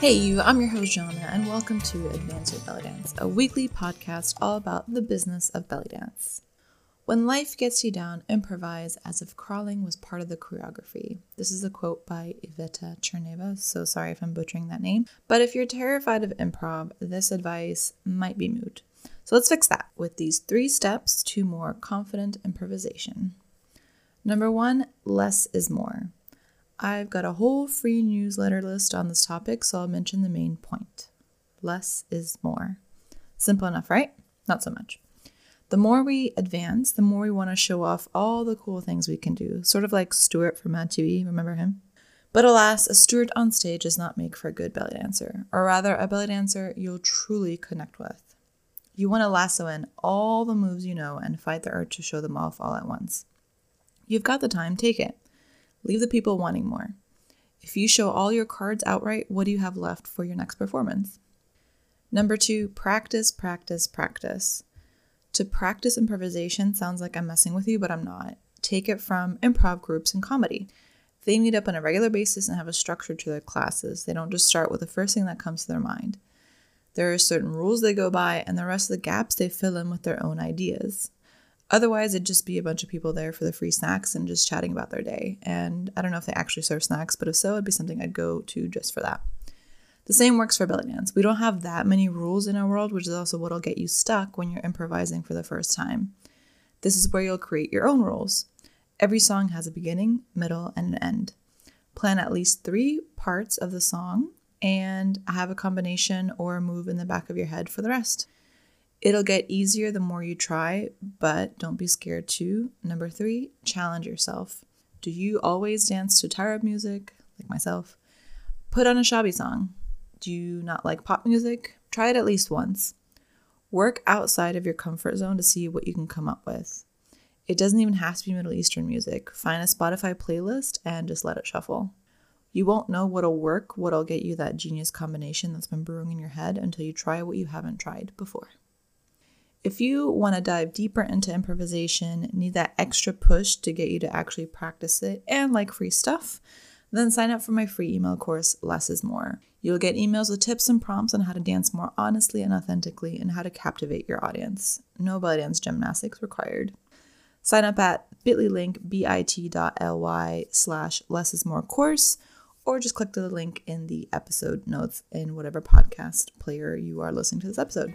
Hey, you, I'm your host, Jana, and welcome to Advance Your Belly Dance, a weekly podcast all about the business of belly dance. When life gets you down, improvise as if crawling was part of the choreography. This is a quote by Iveta Cherneva, so sorry if I'm butchering that name. But if you're terrified of improv, this advice might be moot. So let's fix that with these three steps to more confident improvisation. Number one, less is more. I've got a whole free newsletter list on this topic, so I'll mention the main point. Less is more. Simple enough, right? Not so much. The more we advance, the more we want to show off all the cool things we can do, sort of like Stuart from Mad TV, remember him? But alas, a Stuart on stage does not make for a good belly dancer, or rather, a belly dancer you'll truly connect with. You want to lasso in all the moves you know and fight the urge to show them off all at once. You've got the time, take it. Leave the people wanting more. If you show all your cards outright, what do you have left for your next performance? Number two, practice, practice, practice. To practice improvisation sounds like I'm messing with you, but I'm not. Take it from improv groups and comedy. They meet up on a regular basis and have a structure to their classes. They don't just start with the first thing that comes to their mind. There are certain rules they go by, and the rest of the gaps they fill in with their own ideas. Otherwise, it'd just be a bunch of people there for the free snacks and just chatting about their day. And I don't know if they actually serve snacks, but if so, it'd be something I'd go to just for that. The same works for belly dance. We don't have that many rules in our world, which is also what'll get you stuck when you're improvising for the first time. This is where you'll create your own rules. Every song has a beginning, middle, and an end. Plan at least three parts of the song and have a combination or move in the back of your head for the rest. It'll get easier the more you try, but don't be scared to. Number three, challenge yourself. Do you always dance to Taarab music, like myself? Put on a shaabi song. Do you not like pop music? Try it at least once. Work outside of your comfort zone to see what you can come up with. It doesn't even have to be Middle Eastern music. Find a Spotify playlist and just let it shuffle. You won't know what'll work, what'll get you that genius combination that's been brewing in your head until you try what you haven't tried before. If you want to dive deeper into improvisation, need that extra push to get you to actually practice it, and like free stuff, then sign up for my free email course, Less is More. You'll get emails with tips and prompts on how to dance more honestly and authentically and how to captivate your audience. No belly dance gymnastics required. Sign up at bit.ly link bit.ly slash less is more course or just click the link in the episode notes in whatever podcast player you are listening to this episode.